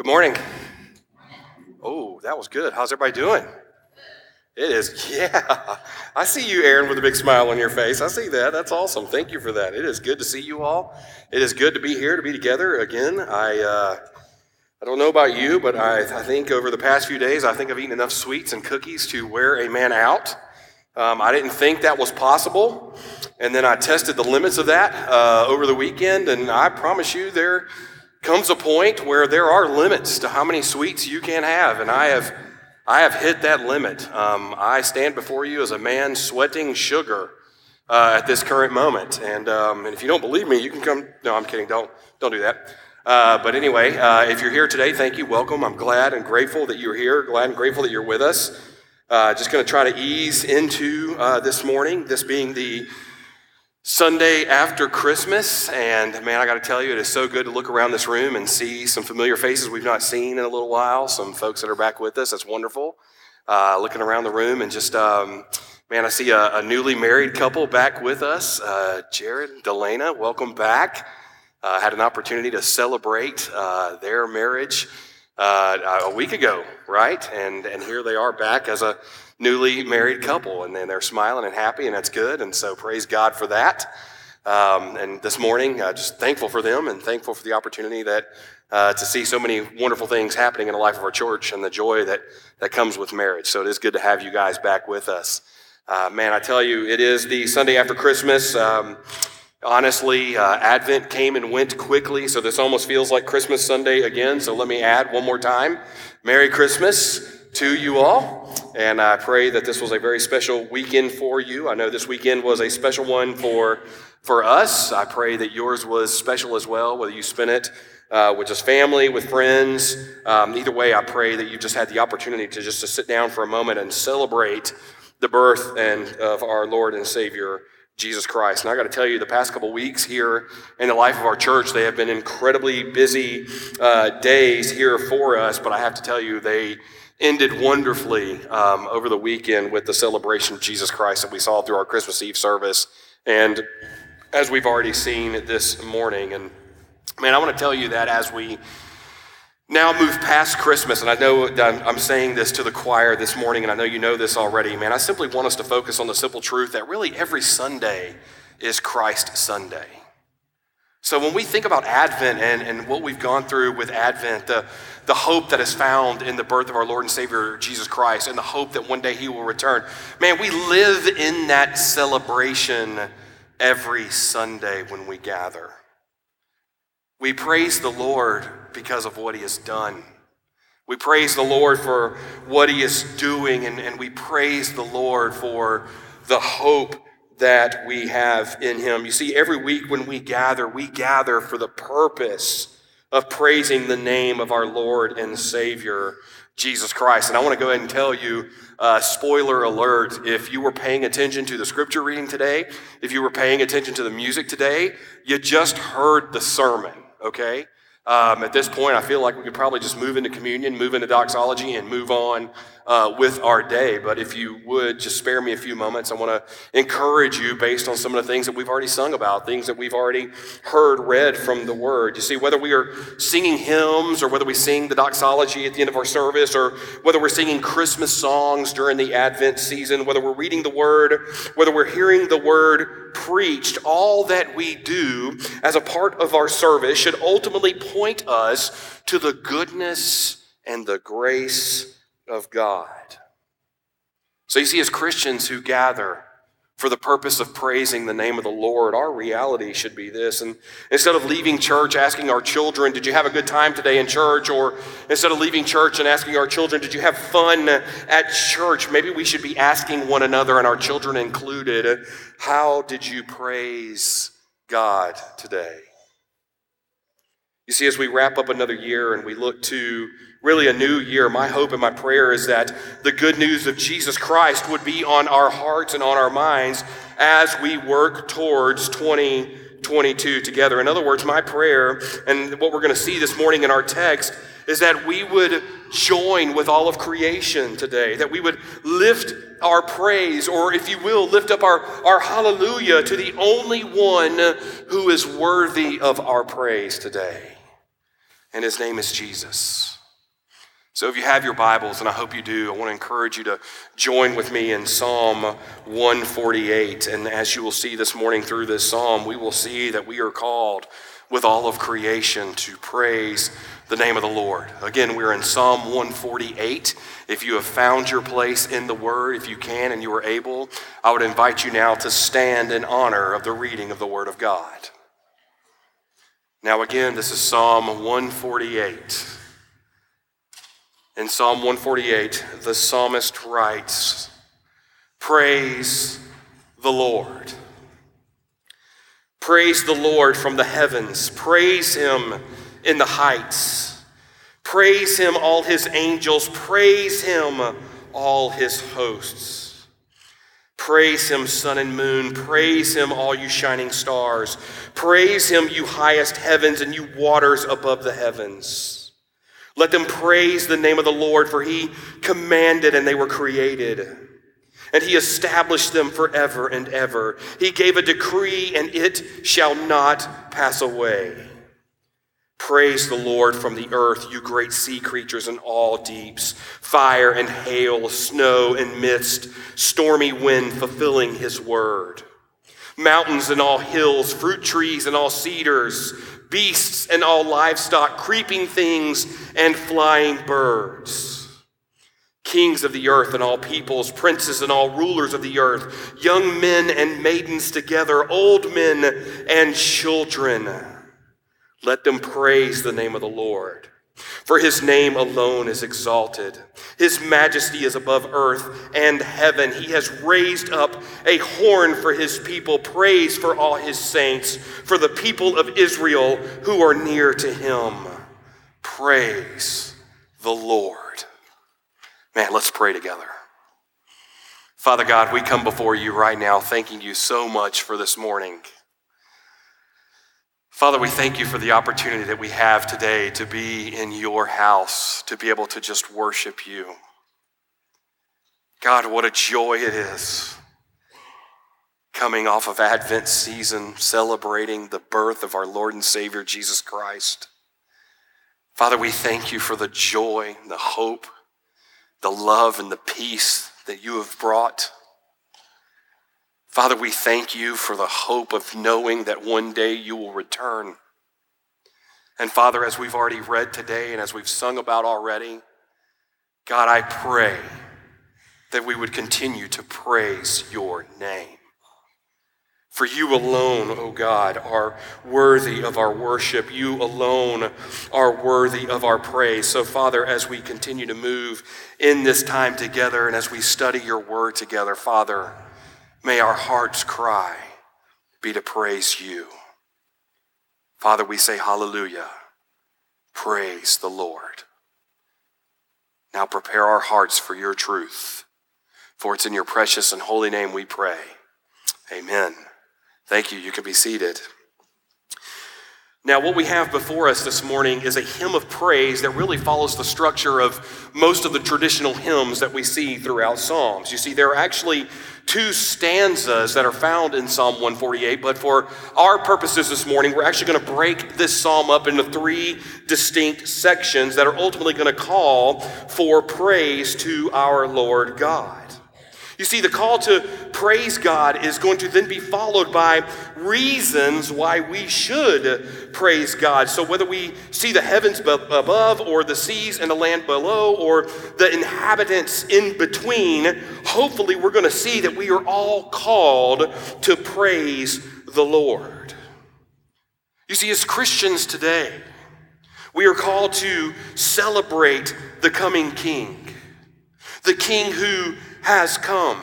Good morning. Oh, that was good. How's everybody doing? It is, yeah. I see you, Aaron, with a big smile on your face. I see that. That's awesome. Thank you for that. It is good to see you all. It is good to be here, to be together again. I, uh, I don't know about you, but I, I think over the past few days, I think I've eaten enough sweets and cookies to wear a man out. Um, I didn't think that was possible. And then I tested the limits of that uh, over the weekend, and I promise you, there comes a point where there are limits to how many sweets you can have. And I have, I have hit that limit. Um, I stand before you as a man sweating sugar uh, at this current moment. And, um, and if you don't believe me, you can come. No, I'm kidding. Don't, don't do that. Uh, but anyway, uh, if you're here today, thank you. Welcome. I'm glad and grateful that you're here. Glad and grateful that you're with us. Uh, just going to try to ease into uh, this morning, this being the Sunday after Christmas. And man, I got to tell you, it is so good to look around this room and see some familiar faces we've not seen in a little while, some folks that are back with us. That's wonderful. Uh, looking around the room and just, um, man, I see a, a, newly married couple back with us. Uh, Jared and Delana, welcome back. Uh, had an opportunity to celebrate uh, their marriage uh, a week ago, right? And and here they are back as a newly married couple, and then they're smiling and happy, and that's good. And so praise God for that. Um, and this morning, uh, just thankful for them and thankful for the opportunity that uh, to see so many wonderful things happening in the life of our church and the joy that that comes with marriage. So it is good to have you guys back with us. Uh, man, I tell you, it is the Sunday after Christmas. Um, Honestly, uh, Advent came and went quickly, so this almost feels like Christmas Sunday again. So let me add one more time Merry Christmas to you all. And I pray that this was a very special weekend for you. I know this weekend was a special one for, for us. I pray that yours was special as well, whether you spent it uh, with just family, with friends. Um, either way, I pray that you just had the opportunity to just to sit down for a moment and celebrate the birth and of our Lord and Savior Jesus Christ. And I got to tell you, the past couple weeks here in the life of our church, they have been incredibly busy uh, days here for us. But I have to tell you, they ended wonderfully um, over the weekend with the celebration of Jesus Christ that we saw through our Christmas Eve service. And as we've already seen this morning, and man, I want to tell you that as we now move past Christmas, and I know I'm saying this to the choir this morning, and I know you know this already, man. I simply want us to focus on the simple truth that really every Sunday is Christ Sunday. So when we think about Advent and, and what we've gone through with Advent, the, the hope that is found in the birth of our Lord and Savior Jesus Christ, and the hope that one day He will return, man, we live in that celebration every Sunday when we gather. We praise the Lord because of what He has done. We praise the Lord for what He is doing, and, and we praise the Lord for the hope that we have in Him. You see, every week when we gather, we gather for the purpose of praising the name of our Lord and Savior, Jesus Christ. And I want to go ahead and tell you uh, spoiler alert if you were paying attention to the scripture reading today, if you were paying attention to the music today, you just heard the sermon okay? Um, at this point, I feel like we could probably just move into communion, move into doxology, and move on uh, with our day. But if you would just spare me a few moments, I want to encourage you based on some of the things that we've already sung about, things that we've already heard read from the Word. You see, whether we are singing hymns or whether we sing the doxology at the end of our service or whether we're singing Christmas songs during the Advent season, whether we're reading the Word, whether we're hearing the Word preached, all that we do as a part of our service should ultimately point us to the goodness and the grace of God. So you see, as Christians who gather for the purpose of praising the name of the Lord, our reality should be this. And instead of leaving church asking our children, Did you have a good time today in church? Or instead of leaving church and asking our children, Did you have fun at church? Maybe we should be asking one another, and our children included, How did you praise God today? You see, as we wrap up another year and we look to really a new year, my hope and my prayer is that the good news of Jesus Christ would be on our hearts and on our minds as we work towards 2022 together. In other words, my prayer and what we're going to see this morning in our text is that we would join with all of creation today, that we would lift our praise, or if you will, lift up our, our hallelujah to the only one who is worthy of our praise today. and his name is Jesus. So if you have your Bibles, and I hope you do, I want to encourage you to join with me in Psalm 148. And as you will see this morning through this psalm, we will see that we are called with all of creation to praise the name of the Lord. Again, we're in Psalm 148. If you have found your place in the Word, if you can and you are able, I would invite you now to stand in honor of the reading of the Word of God. Now, again, this is Psalm 148. In Psalm 148, the psalmist writes, Praise the Lord. Praise the Lord from the heavens. Praise him in the heights. Praise him, all his angels. Praise him, all his hosts. Praise him, sun and moon. Praise him, all you shining stars. Praise him, you highest heavens and you waters above the heavens. Let them praise the name of the Lord, for he commanded and they were created and he established them forever and ever. He gave a decree, and it shall not pass away. Praise the Lord from the earth, you great sea creatures and all deeps, fire and hail, snow and mist, stormy wind fulfilling his word. Mountains and all hills, fruit trees and all cedars, beasts and all livestock, creeping things and flying birds kings of the earth and all peoples, princes and all rulers of the earth, young men and maidens together, old men and children. Let them praise the name of the Lord. For his name alone is exalted. His majesty is above earth and heaven. He has raised up a horn for his people, praise for all his saints, for the people of Israel who are near to him. Praise the Lord. Man, let's pray together. Father God, we come before you right now thanking you so much for this morning. Father, we thank you for the opportunity that we have today to be in your house, to be able to just worship you. God, what a joy it is coming off of Advent season, celebrating the birth of our Lord and Savior Jesus Christ. Father, we thank you for the joy, the hope, the love and the peace that you have brought. Father, we thank you for the hope of knowing that one day you will return. And Father, as we've already read today and as we've sung about already, God, I pray that we would continue to praise your name. For you alone, O oh God, are worthy of our worship. You alone are worthy of our praise. So, Father, as we continue to move in this time together and as we study your word together, Father, may our hearts cry be to praise you. Father, we say hallelujah. Praise the Lord. Now prepare our hearts for your truth. For it's in your precious and holy name we pray. Amen. Thank you. You can be seated. Now, what we have before us this morning is a hymn of praise that really follows the structure of most of the traditional hymns that we see throughout Psalms. You see, there are actually two stanzas that are found in Psalm 148, but for our purposes this morning, we're actually going to break this psalm up into three distinct sections that are ultimately going to call for praise to our Lord God. You see, the call to praise God is going to then be followed by reasons why we should praise God. So, whether we see the heavens above, or the seas and the land below, or the inhabitants in between, hopefully we're going to see that we are all called to praise the Lord. You see, as Christians today, we are called to celebrate the coming King, the King who has come,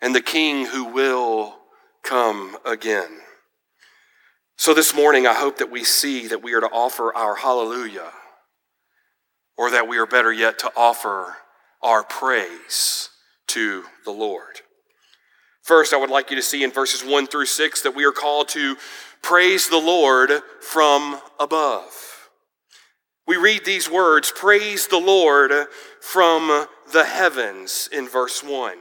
and the King who will come again. So this morning, I hope that we see that we are to offer our hallelujah, or that we are better yet to offer our praise to the Lord. First, I would like you to see in verses 1 through 6 that we are called to praise the Lord from above. We read these words Praise the Lord from the heavens in verse 1.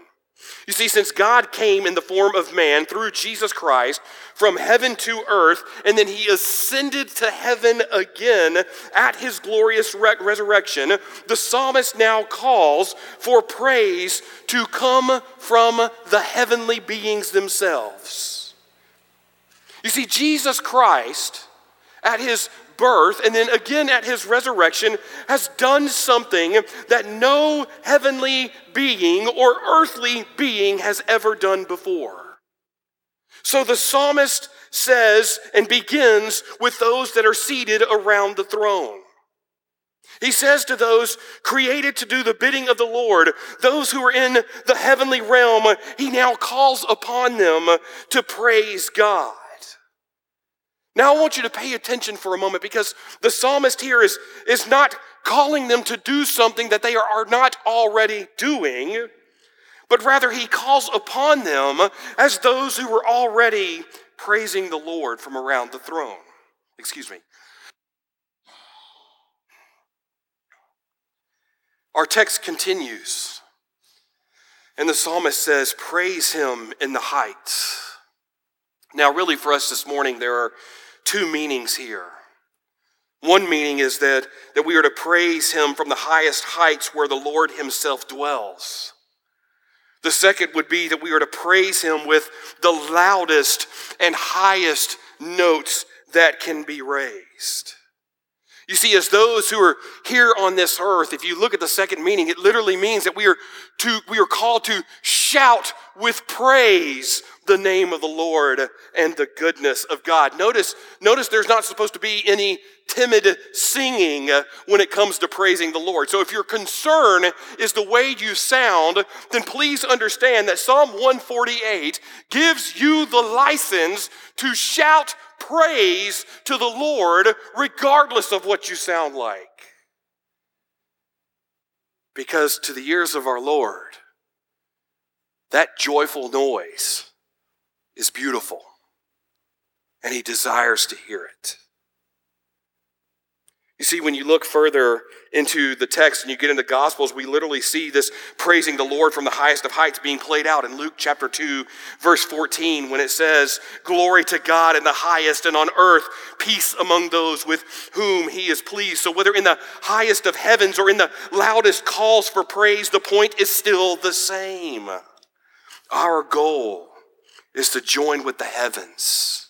You see, since God came in the form of man through Jesus Christ from heaven to earth, and then he ascended to heaven again at his glorious re- resurrection, the psalmist now calls for praise to come from the heavenly beings themselves. You see, Jesus Christ, at his birth and then again at his resurrection has done something that no heavenly being or earthly being has ever done before. So the psalmist says and begins with those that are seated around the throne. He says to those created to do the bidding of the Lord, those who are in the heavenly realm, he now calls upon them to praise God. Now, I want you to pay attention for a moment because the psalmist here is, is not calling them to do something that they are, are not already doing, but rather he calls upon them as those who were already praising the Lord from around the throne. Excuse me. Our text continues, and the psalmist says, Praise him in the heights. Now, really, for us this morning, there are two meanings here. One meaning is that, that we are to praise him from the highest heights where the Lord himself dwells. The second would be that we are to praise him with the loudest and highest notes that can be raised. You see, as those who are here on this earth, if you look at the second meaning, it literally means that we are to, we are called to shout with praise the name of the Lord and the goodness of God. Notice, notice there's not supposed to be any timid singing when it comes to praising the Lord. So if your concern is the way you sound, then please understand that Psalm 148 gives you the license to shout praise to the Lord regardless of what you sound like. Because to the ears of our Lord, that joyful noise is beautiful, and He desires to hear it. You see, when you look further into the text and you get into Gospels, we literally see this praising the Lord from the highest of heights being played out in Luke chapter 2, verse 14, when it says, Glory to God in the highest, and on earth peace among those with whom he is pleased. So, whether in the highest of heavens or in the loudest calls for praise, the point is still the same. Our goal is to join with the heavens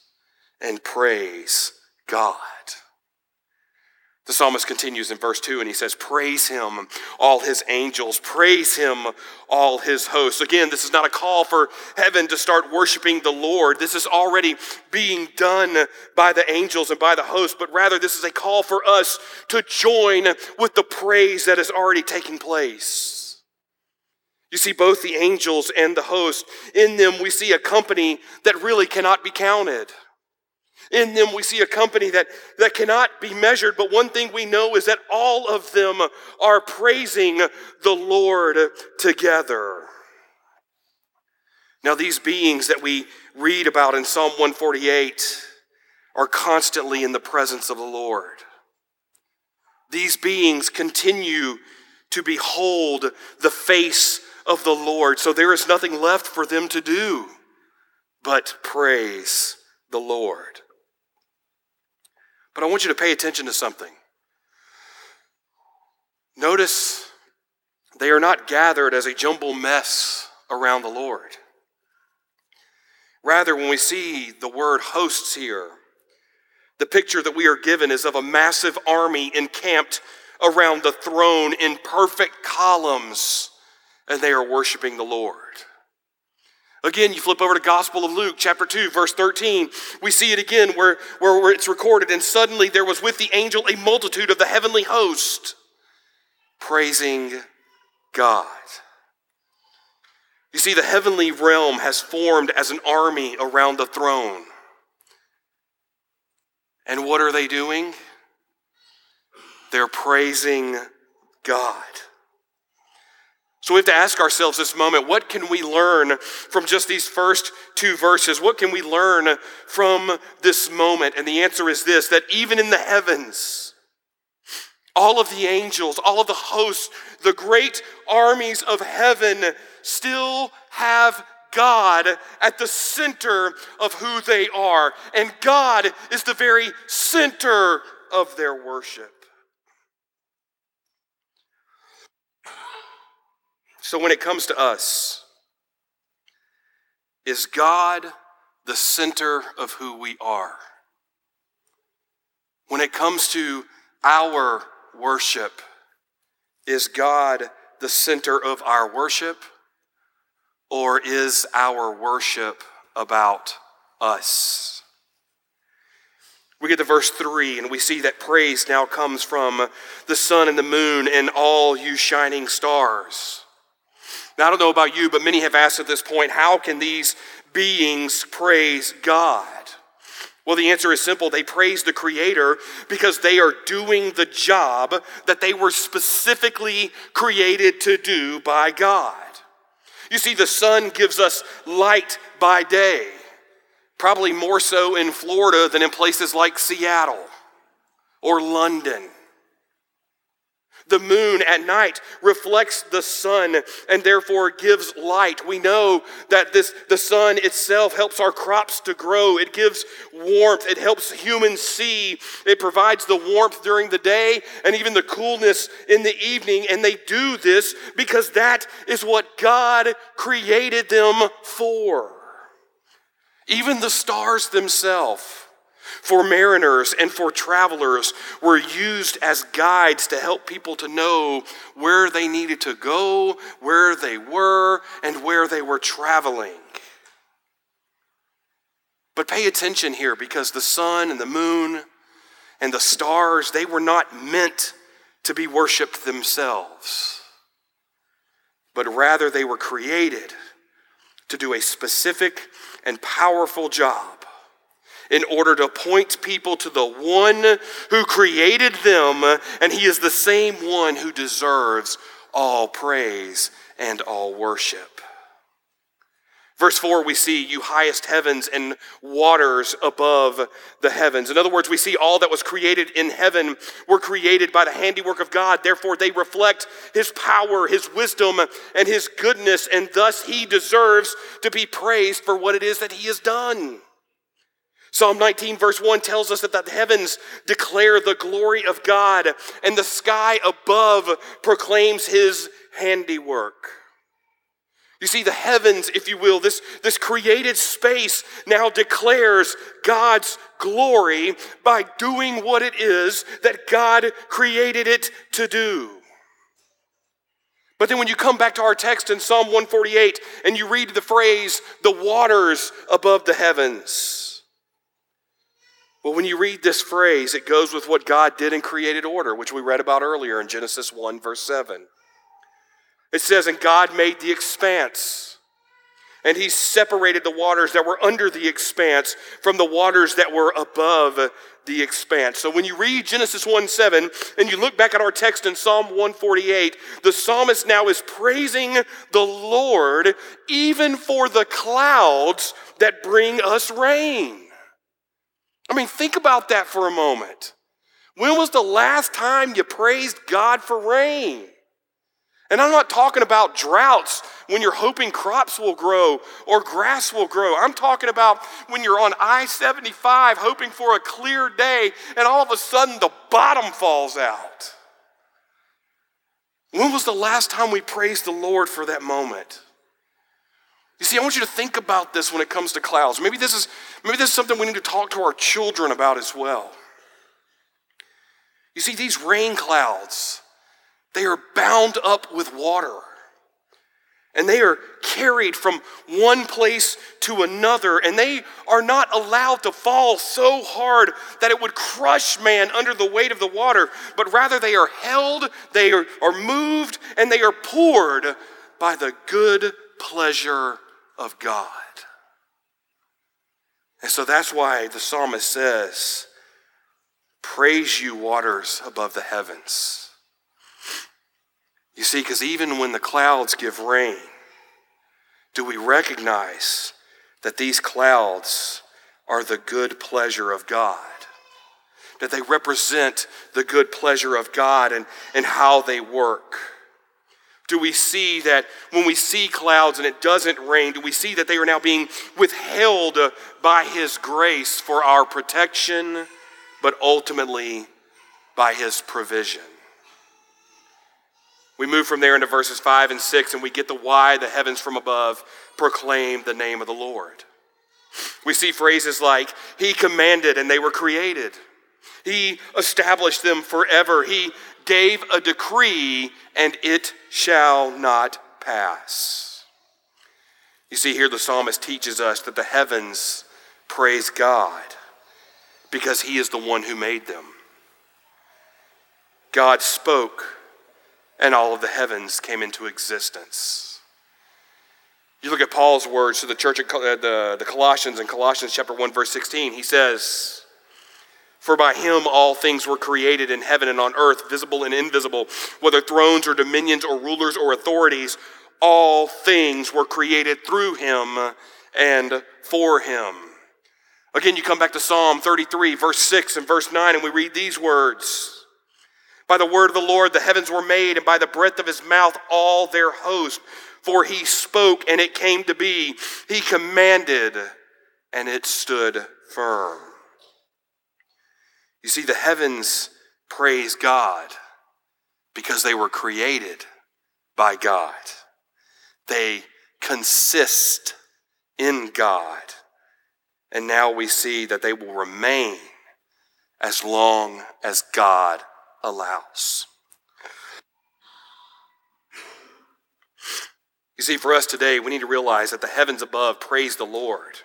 and praise God. The psalmist continues in verse 2 and he says, Praise him, all his angels. Praise him, all his hosts. Again, this is not a call for heaven to start worshiping the Lord. This is already being done by the angels and by the hosts, but rather this is a call for us to join with the praise that is already taking place. You see, both the angels and the host, in them we see a company that really cannot be counted. In them, we see a company that, that cannot be measured, but one thing we know is that all of them are praising the Lord together. Now, these beings that we read about in Psalm 148 are constantly in the presence of the Lord. These beings continue to behold the face of the Lord, so there is nothing left for them to do but praise the Lord. But I want you to pay attention to something. Notice they are not gathered as a jumble mess around the Lord. Rather, when we see the word hosts here, the picture that we are given is of a massive army encamped around the throne in perfect columns, and they are worshiping the Lord. Again, you flip over to Gospel of Luke, chapter 2, verse 13. We see it again where, where, where it's recorded. And suddenly there was with the angel a multitude of the heavenly host praising God. You see, the heavenly realm has formed as an army around the throne. And what are they doing? They're praising God. So we have to ask ourselves this moment what can we learn from just these first two verses? What can we learn from this moment? And the answer is this that even in the heavens, all of the angels, all of the hosts, the great armies of heaven still have God at the center of who they are. And God is the very center of their worship. So when it comes to us, is God the center of who we are? When it comes to our worship, is God the center of our worship? Or is our worship about us? We get to verse 3, and we see that praise now comes from the sun and the moon and all you shining stars. Now, I don't know about you, but many have asked at this point, how can these beings praise God? Well, the answer is simple. They praise the Creator because they are doing the job that they were specifically created to do by God. You see, the sun gives us light by day, probably more so in Florida than in places like Seattle or London. The moon at night reflects the sun and therefore gives light. We know that this, the sun itself helps our crops to grow. It gives warmth. It helps humans see. It provides the warmth during the day and even the coolness in the evening. And they do this because that is what God created them for. Even the stars themselves for mariners and for travelers were used as guides to help people to know where they needed to go, where they were, and where they were traveling. But pay attention here because the sun and the moon and the stars, they were not meant to be worshiped themselves, but rather they were created to do a specific and powerful job in order to point people to the one who created them, and he is the same one who deserves all praise and all worship. Verse 4, we see you highest heavens and waters above the heavens. In other words, we see all that was created in heaven were created by the handiwork of God. Therefore, they reflect his power, his wisdom, and his goodness, and thus he deserves to be praised for what it is that he has done. Psalm 19, verse 1 tells us that the heavens declare the glory of God, and the sky above proclaims his handiwork. You see, the heavens, if you will, this, this created space now declares God's glory by doing what it is that God created it to do. But then when you come back to our text in Psalm 148 and you read the phrase, the waters above the heavens, well, when you read this phrase, it goes with what God did in created order, which we read about earlier in Genesis 1, verse 7. It says, And God made the expanse, and He separated the waters that were under the expanse from the waters that were above the expanse. So when you read Genesis 1 7 and you look back at our text in Psalm 148, the psalmist now is praising the Lord even for the clouds that bring us rain. I mean, think about that for a moment. When was the last time you praised God for rain? And I'm not talking about droughts when you're hoping crops will grow or grass will grow. I'm talking about when you're on I 75 hoping for a clear day and all of a sudden the bottom falls out. When was the last time we praised the Lord for that moment? You see, I want you to think about this when it comes to clouds. Maybe this is, maybe this is something we need to talk to our children about as well. You see, these rain clouds, they are bound up with water. And they are carried from one place to another, and they are not allowed to fall so hard that it would crush man under the weight of the water, but rather they are held, they are, are moved, and they are poured by the good pleasure of God. And so that's why the psalmist says, Praise you, waters above the heavens. You see, because even when the clouds give rain, do we recognize that these clouds are the good pleasure of God? that they represent the good pleasure of God and, and how they work? Do we see that when we see clouds and it doesn't rain, do we see that they are now being withheld by His grace for our protection, but ultimately by His provision? We move from there into verses 5 and 6, and we get the why the heavens from above proclaim the name of the Lord. We see phrases like, He commanded and they were created. He established them forever. He gave a decree and it shall not pass. You see, here the psalmist teaches us that the heavens praise God because He is the one who made them. God spoke, and all of the heavens came into existence. You look at Paul's words to the church at uh, the, the Colossians in Colossians chapter 1, verse 16. He says, For by him all things were created in heaven and on earth, visible and invisible, whether thrones or dominions or rulers or authorities, all things were created through him and for him. Again, you come back to Psalm 33, verse 6 and verse 9, and we read these words. By the word of the Lord the heavens were made, and by the breath of his mouth all their host. For he spoke and it came to be. He commanded and it stood firm. You see, the heavens praise God because they were created by God. They consist in God. And now we see that they will remain as long as God allows. You see, for us today, we need to realize that the heavens above praise the Lord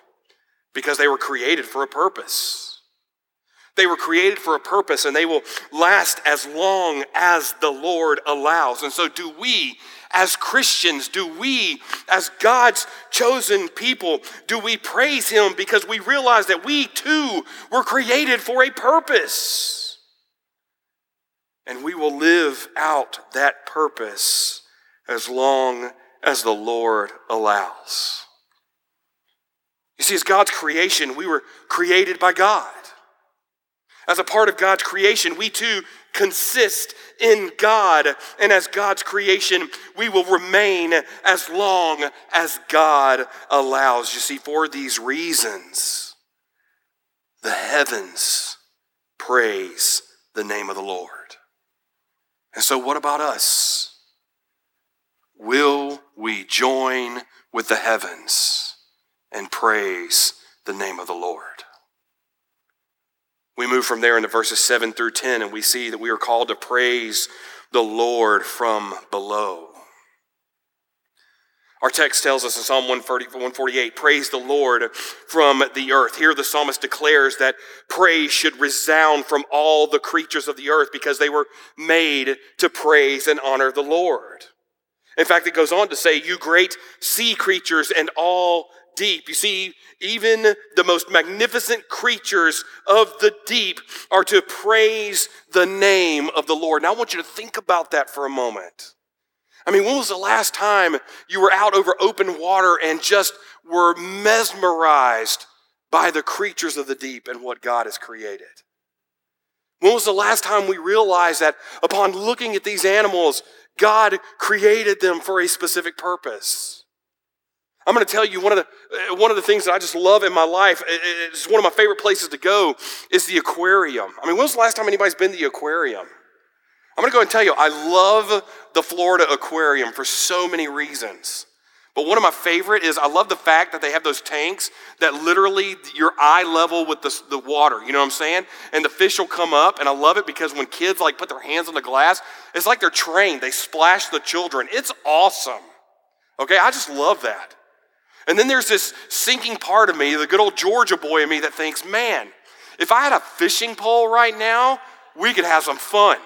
because they were created for a purpose. They were created for a purpose and they will last as long as the Lord allows. And so, do we, as Christians, do we, as God's chosen people, do we praise Him because we realize that we too were created for a purpose? And we will live out that purpose as long as the Lord allows. You see, as God's creation, we were created by God. As a part of God's creation, we too consist in God. And as God's creation, we will remain as long as God allows. You see, for these reasons, the heavens praise the name of the Lord. And so, what about us? Will we join with the heavens and praise the name of the Lord? We move from there into verses 7 through 10, and we see that we are called to praise the Lord from below. Our text tells us in Psalm 148 praise the Lord from the earth. Here the psalmist declares that praise should resound from all the creatures of the earth because they were made to praise and honor the Lord. In fact, it goes on to say, You great sea creatures and all deep. You see, even the most magnificent creatures of the deep are to praise the name of the Lord. Now, I want you to think about that for a moment. I mean, when was the last time you were out over open water and just were mesmerized by the creatures of the deep and what God has created? When was the last time we realized that upon looking at these animals, God created them for a specific purpose. I'm going to tell you one of the uh, one of the things that I just love in my life. It's one of my favorite places to go is the aquarium. I mean, when was the last time anybody's been to the aquarium? I'm going to go and tell you, I love the Florida Aquarium for so many reasons. But one of my favorite is I love the fact that they have those tanks that literally your eye level with the, the water. You know what I'm saying? And the fish will come up, and I love it because when kids like put their hands on the glass, it's like they're trained. They splash the children. It's awesome. Okay, I just love that. And then there's this sinking part of me, the good old Georgia boy in me, that thinks, man, if I had a fishing pole right now, we could have some fun.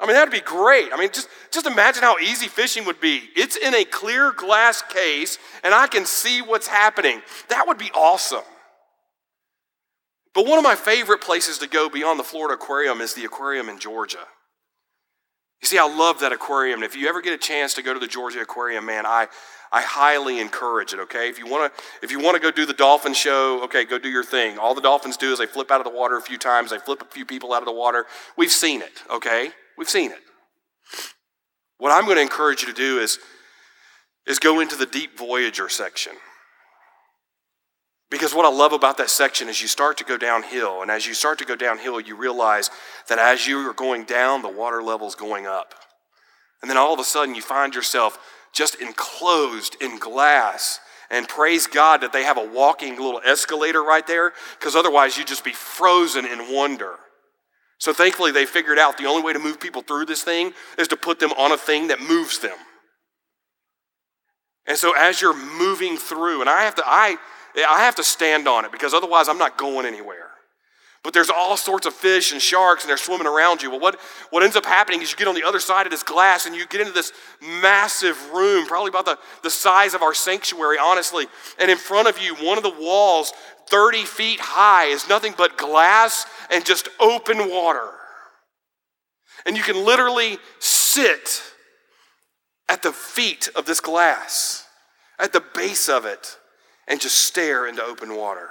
I mean, that'd be great. I mean, just, just imagine how easy fishing would be. It's in a clear glass case, and I can see what's happening. That would be awesome. But one of my favorite places to go beyond the Florida Aquarium is the aquarium in Georgia. You see, I love that aquarium. And If you ever get a chance to go to the Georgia Aquarium, man, I, I highly encourage it, okay? If you want to if you want to go do the dolphin show, okay, go do your thing. All the dolphins do is they flip out of the water a few times, they flip a few people out of the water. We've seen it, okay? We've seen it. What I'm going to encourage you to do is is go into the deep voyager section. Because what I love about that section is you start to go downhill, and as you start to go downhill, you realize that as you are going down, the water level is going up. And then all of a sudden, you find yourself just enclosed in glass. And praise God that they have a walking little escalator right there, because otherwise you'd just be frozen in wonder. So thankfully, they figured out the only way to move people through this thing is to put them on a thing that moves them. And so as you're moving through, and I have to, I, I have to stand on it because otherwise I'm not going anywhere. But there's all sorts of fish and sharks and they're swimming around you. Well, what, what ends up happening is you get on the other side of this glass and you get into this massive room, probably about the, the size of our sanctuary, honestly. And in front of you, one of the walls, 30 feet high, is nothing but glass and just open water. And you can literally sit at the feet of this glass, at the base of it, and just stare into open water.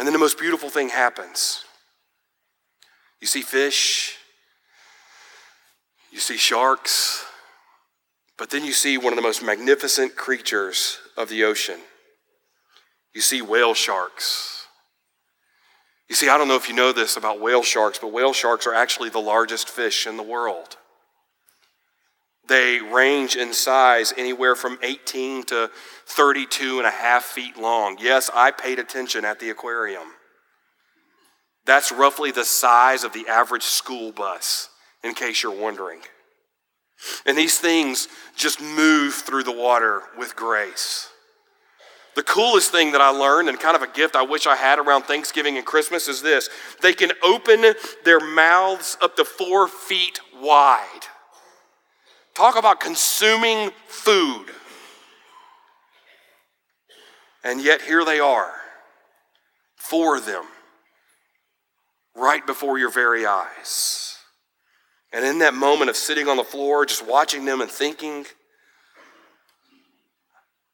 And then the most beautiful thing happens. You see fish, you see sharks, but then you see one of the most magnificent creatures of the ocean. You see whale sharks. You see, I don't know if you know this about whale sharks, but whale sharks are actually the largest fish in the world. They range in size anywhere from 18 to 32 and a half feet long. Yes, I paid attention at the aquarium. That's roughly the size of the average school bus, in case you're wondering. And these things just move through the water with grace. The coolest thing that I learned, and kind of a gift I wish I had around Thanksgiving and Christmas, is this they can open their mouths up to four feet wide. Talk about consuming food. And yet here they are, four of them, right before your very eyes. And in that moment of sitting on the floor, just watching them and thinking,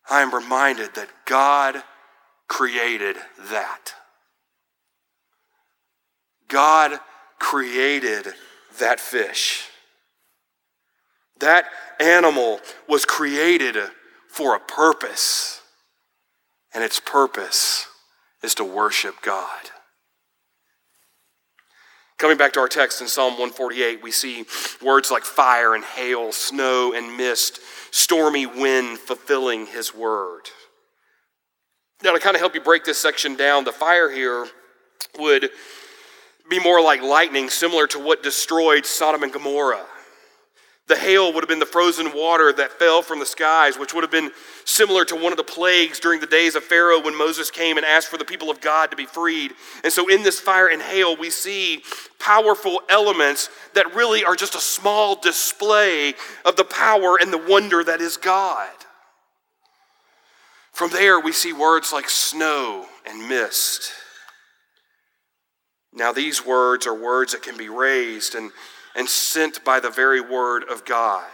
I am reminded that God created that. God created that fish. That animal was created for a purpose, and its purpose is to worship God. Coming back to our text in Psalm 148, we see words like fire and hail, snow and mist, stormy wind fulfilling his word. Now, to kind of help you break this section down, the fire here would be more like lightning, similar to what destroyed Sodom and Gomorrah. The hail would have been the frozen water that fell from the skies, which would have been similar to one of the plagues during the days of Pharaoh when Moses came and asked for the people of God to be freed. And so, in this fire and hail, we see powerful elements that really are just a small display of the power and the wonder that is God. From there, we see words like snow and mist. Now, these words are words that can be raised and and sent by the very word of God.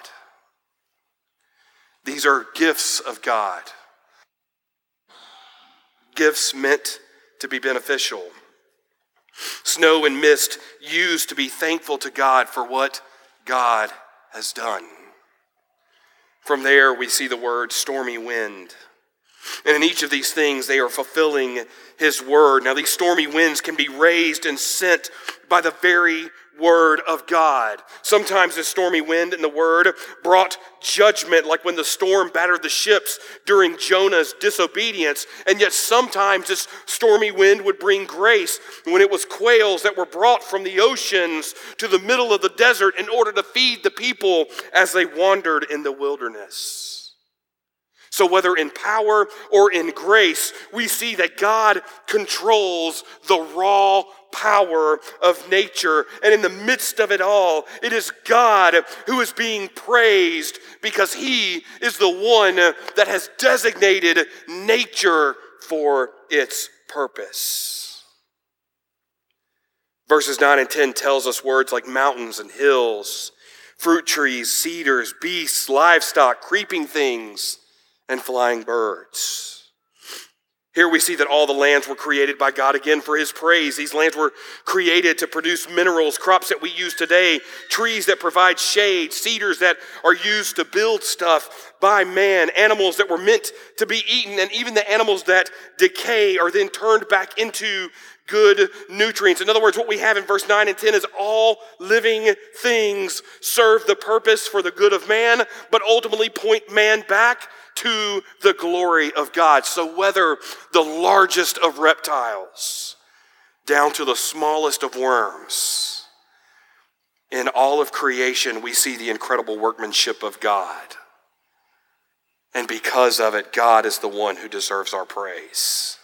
These are gifts of God, gifts meant to be beneficial. Snow and mist used to be thankful to God for what God has done. From there, we see the word stormy wind. And in each of these things, they are fulfilling His word. Now, these stormy winds can be raised and sent by the very word of God. Sometimes the stormy wind and the word brought judgment, like when the storm battered the ships during Jonah's disobedience. And yet sometimes this stormy wind would bring grace when it was quails that were brought from the oceans to the middle of the desert in order to feed the people as they wandered in the wilderness. So, whether in power or in grace, we see that God controls the raw power of nature. And in the midst of it all, it is God who is being praised because He is the one that has designated nature for its purpose. Verses 9 and 10 tells us words like mountains and hills, fruit trees, cedars, beasts, livestock, creeping things, and flying birds. Here we see that all the lands were created by God again for his praise. These lands were created to produce minerals, crops that we use today, trees that provide shade, cedars that are used to build stuff by man, animals that were meant to be eaten, and even the animals that decay are then turned back into good nutrients. In other words, what we have in verse 9 and 10 is all living things serve the purpose for the good of man, but ultimately point man back to the glory of God. So, whether the largest of reptiles down to the smallest of worms, in all of creation, we see the incredible workmanship of God. And because of it, God is the one who deserves our praise.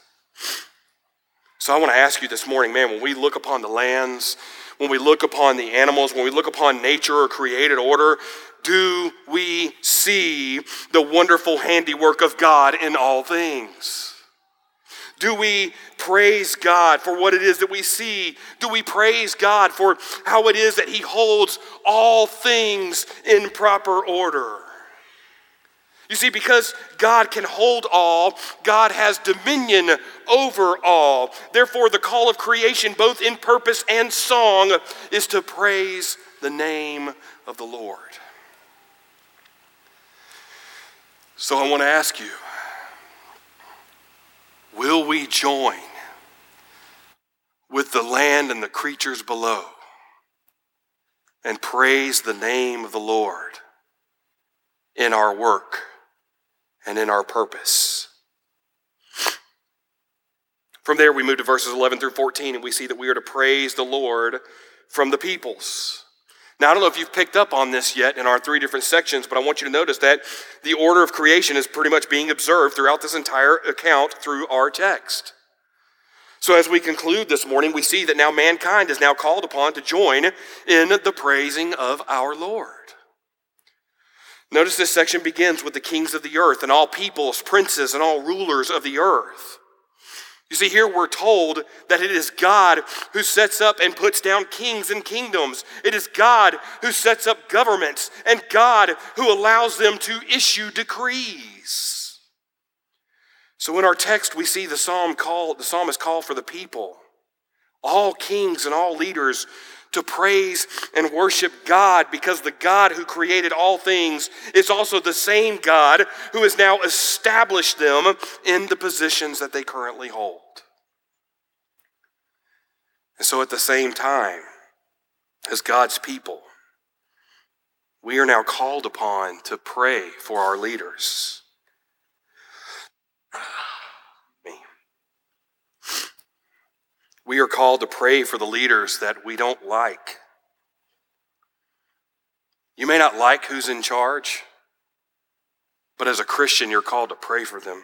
So I want to ask you this morning, man, when we look upon the lands, when we look upon the animals, when we look upon nature or created order, do we see the wonderful handiwork of God in all things? Do we praise God for what it is that we see? Do we praise God for how it is that He holds all things in proper order? You see, because God can hold all, God has dominion over all. Therefore, the call of creation, both in purpose and song, is to praise the name of the Lord. So I want to ask you will we join with the land and the creatures below and praise the name of the Lord in our work and in our purpose? From there, we move to verses 11 through 14, and we see that we are to praise the Lord from the peoples. Now, I don't know if you've picked up on this yet in our three different sections, but I want you to notice that the order of creation is pretty much being observed throughout this entire account through our text. So, as we conclude this morning, we see that now mankind is now called upon to join in the praising of our Lord. Notice this section begins with the kings of the earth and all peoples, princes, and all rulers of the earth. You see, here we're told that it is God who sets up and puts down kings and kingdoms. It is God who sets up governments and God who allows them to issue decrees. So in our text, we see the psalm call, the psalmist call for the people, all kings and all leaders to praise and worship God because the God who created all things is also the same God who has now established them in the positions that they currently hold. And so, at the same time, as God's people, we are now called upon to pray for our leaders. We are called to pray for the leaders that we don't like. You may not like who's in charge, but as a Christian, you're called to pray for them.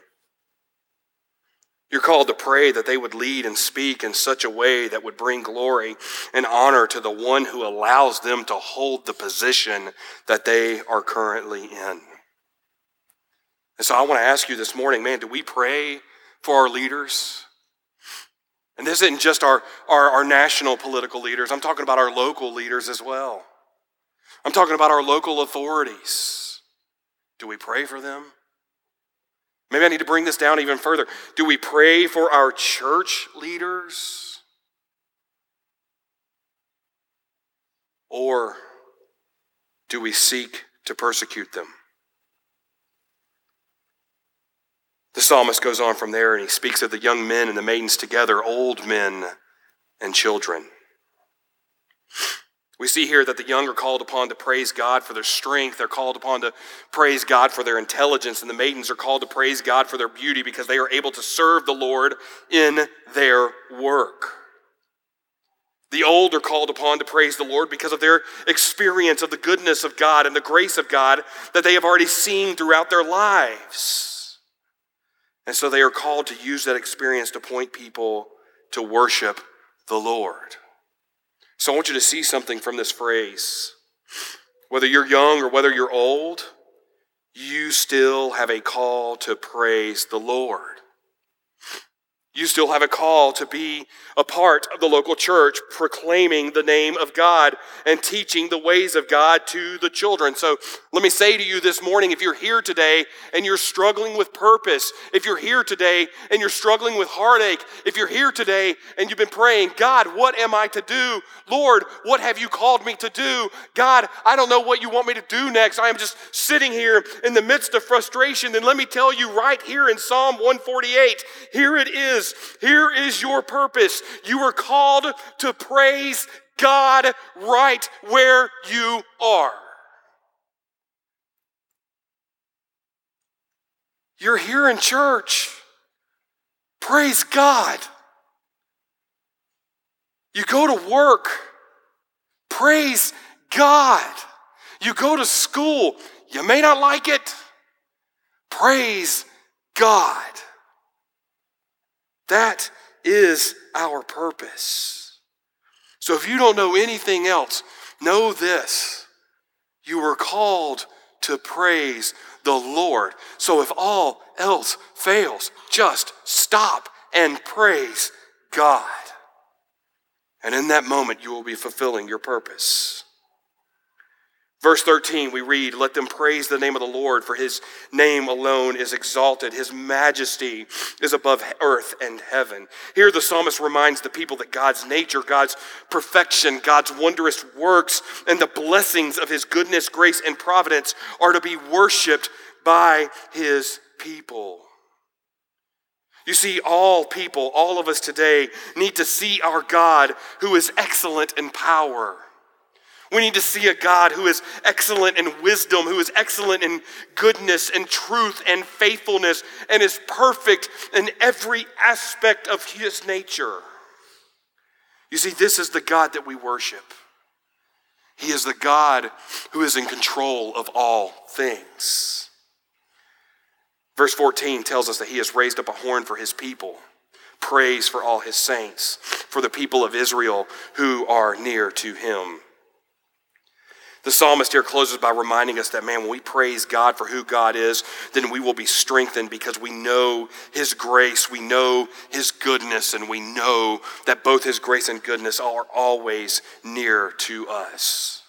You're called to pray that they would lead and speak in such a way that would bring glory and honor to the one who allows them to hold the position that they are currently in. And so I want to ask you this morning, man, do we pray for our leaders? And this isn't just our, our, our, national political leaders, I'm talking about our local leaders as well. I'm talking about our local authorities. Do we pray for them? Maybe I need to bring this down even further. Do we pray for our church leaders? Or do we seek to persecute them? The psalmist goes on from there and he speaks of the young men and the maidens together, old men and children. We see here that the young are called upon to praise God for their strength. They're called upon to praise God for their intelligence. And the maidens are called to praise God for their beauty because they are able to serve the Lord in their work. The old are called upon to praise the Lord because of their experience of the goodness of God and the grace of God that they have already seen throughout their lives. And so they are called to use that experience to point people to worship the Lord. So I want you to see something from this phrase. Whether you're young or whether you're old, you still have a call to praise the Lord. You still have a call to be a part of the local church, proclaiming the name of God and teaching the ways of God to the children. So let me say to you this morning if you're here today and you're struggling with purpose, if you're here today and you're struggling with heartache, if you're here today and you've been praying, God, what am I to do? Lord, what have you called me to do? God, I don't know what you want me to do next. I am just sitting here in the midst of frustration. Then let me tell you right here in Psalm 148 here it is is. Here is your purpose. You are called to praise God right where you are. You're here in church. Praise God. You go to work. Praise God. You go to school. You may not like it. Praise God. That is our purpose. So if you don't know anything else, know this. You were called to praise the Lord. So if all else fails, just stop and praise God. And in that moment, you will be fulfilling your purpose. Verse 13, we read, Let them praise the name of the Lord, for his name alone is exalted. His majesty is above earth and heaven. Here, the psalmist reminds the people that God's nature, God's perfection, God's wondrous works, and the blessings of his goodness, grace, and providence are to be worshiped by his people. You see, all people, all of us today, need to see our God who is excellent in power we need to see a God who is excellent in wisdom, who is excellent in goodness and truth and faithfulness, and is perfect in every aspect of his nature. You see, this is the God that we worship. He is the God who is in control of all things. Verse 14 tells us that he has raised up a horn for his people, praise for all his saints, for the people of Israel who are near to him. The psalmist here closes by reminding us that, man, when we praise God for who God is, then we will be strengthened because we know His grace, we know His goodness, and we know that both His grace and goodness are always near to us.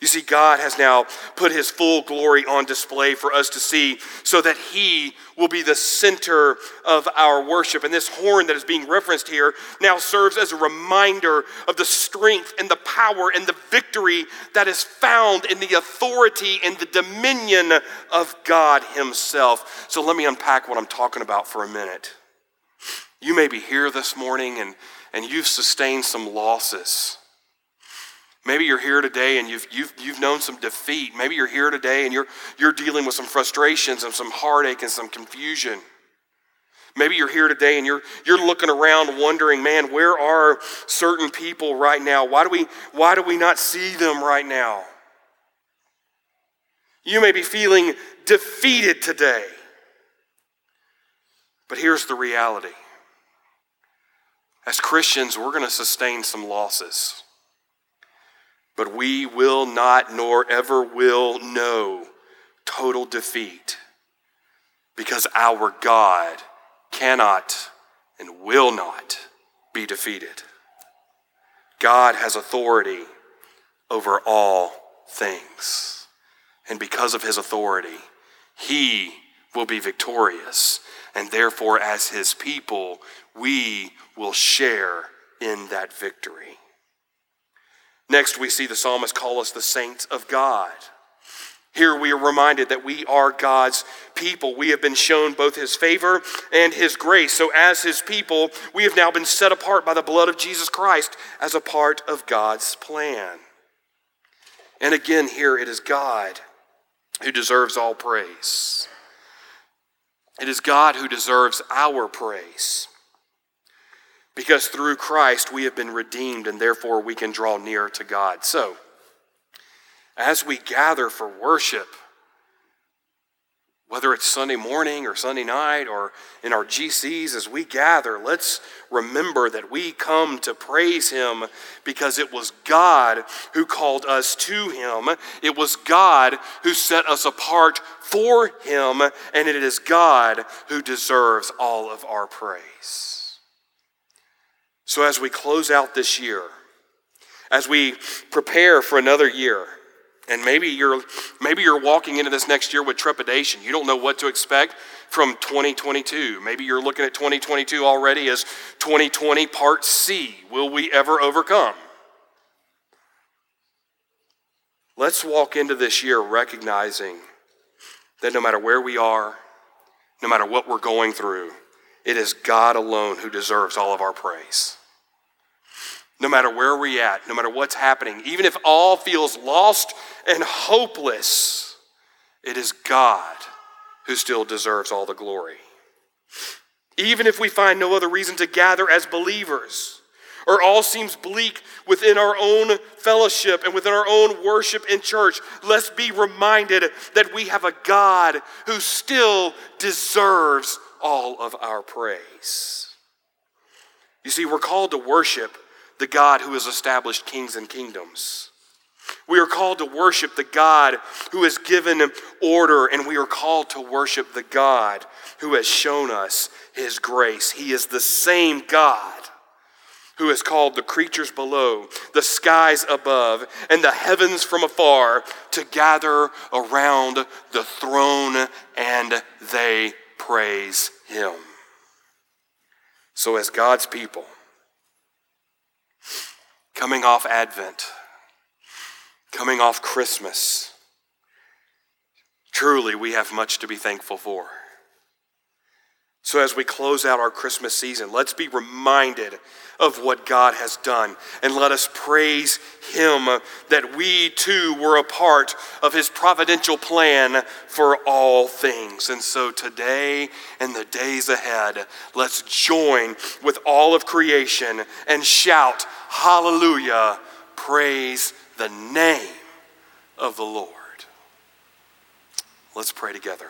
You see, God has now put his full glory on display for us to see so that he will be the center of our worship. And this horn that is being referenced here now serves as a reminder of the strength and the power and the victory that is found in the authority and the dominion of God himself. So let me unpack what I'm talking about for a minute. You may be here this morning and, and you've sustained some losses. Maybe you're here today and you've, you've, you've known some defeat. Maybe you're here today and you're, you're dealing with some frustrations and some heartache and some confusion. Maybe you're here today and you're, you're looking around wondering, man, where are certain people right now? Why do, we, why do we not see them right now? You may be feeling defeated today. But here's the reality as Christians, we're going to sustain some losses. But we will not, nor ever will know total defeat because our God cannot and will not be defeated. God has authority over all things. And because of his authority, he will be victorious. And therefore, as his people, we will share in that victory. Next, we see the psalmist call us the saints of God. Here we are reminded that we are God's people. We have been shown both his favor and his grace. So, as his people, we have now been set apart by the blood of Jesus Christ as a part of God's plan. And again, here it is God who deserves all praise. It is God who deserves our praise. Because through Christ we have been redeemed and therefore we can draw near to God. So, as we gather for worship, whether it's Sunday morning or Sunday night or in our GCs as we gather, let's remember that we come to praise Him because it was God who called us to Him. It was God who set us apart for Him, and it is God who deserves all of our praise. So as we close out this year, as we prepare for another year, and maybe you're maybe you're walking into this next year with trepidation. You don't know what to expect from 2022. Maybe you're looking at 2022 already as 2020 part C. Will we ever overcome? Let's walk into this year recognizing that no matter where we are, no matter what we're going through, it is God alone who deserves all of our praise no matter where we're at, no matter what's happening, even if all feels lost and hopeless, it is God who still deserves all the glory. Even if we find no other reason to gather as believers, or all seems bleak within our own fellowship and within our own worship in church, let's be reminded that we have a God who still deserves all of our praise. You see, we're called to worship the God who has established kings and kingdoms. We are called to worship the God who has given order, and we are called to worship the God who has shown us his grace. He is the same God who has called the creatures below, the skies above, and the heavens from afar to gather around the throne, and they praise him. So, as God's people, coming off Advent, coming off Christmas. Truly, we have much to be thankful for. So, as we close out our Christmas season, let's be reminded of what God has done and let us praise Him that we too were a part of His providential plan for all things. And so, today and the days ahead, let's join with all of creation and shout, Hallelujah! Praise the name of the Lord. Let's pray together.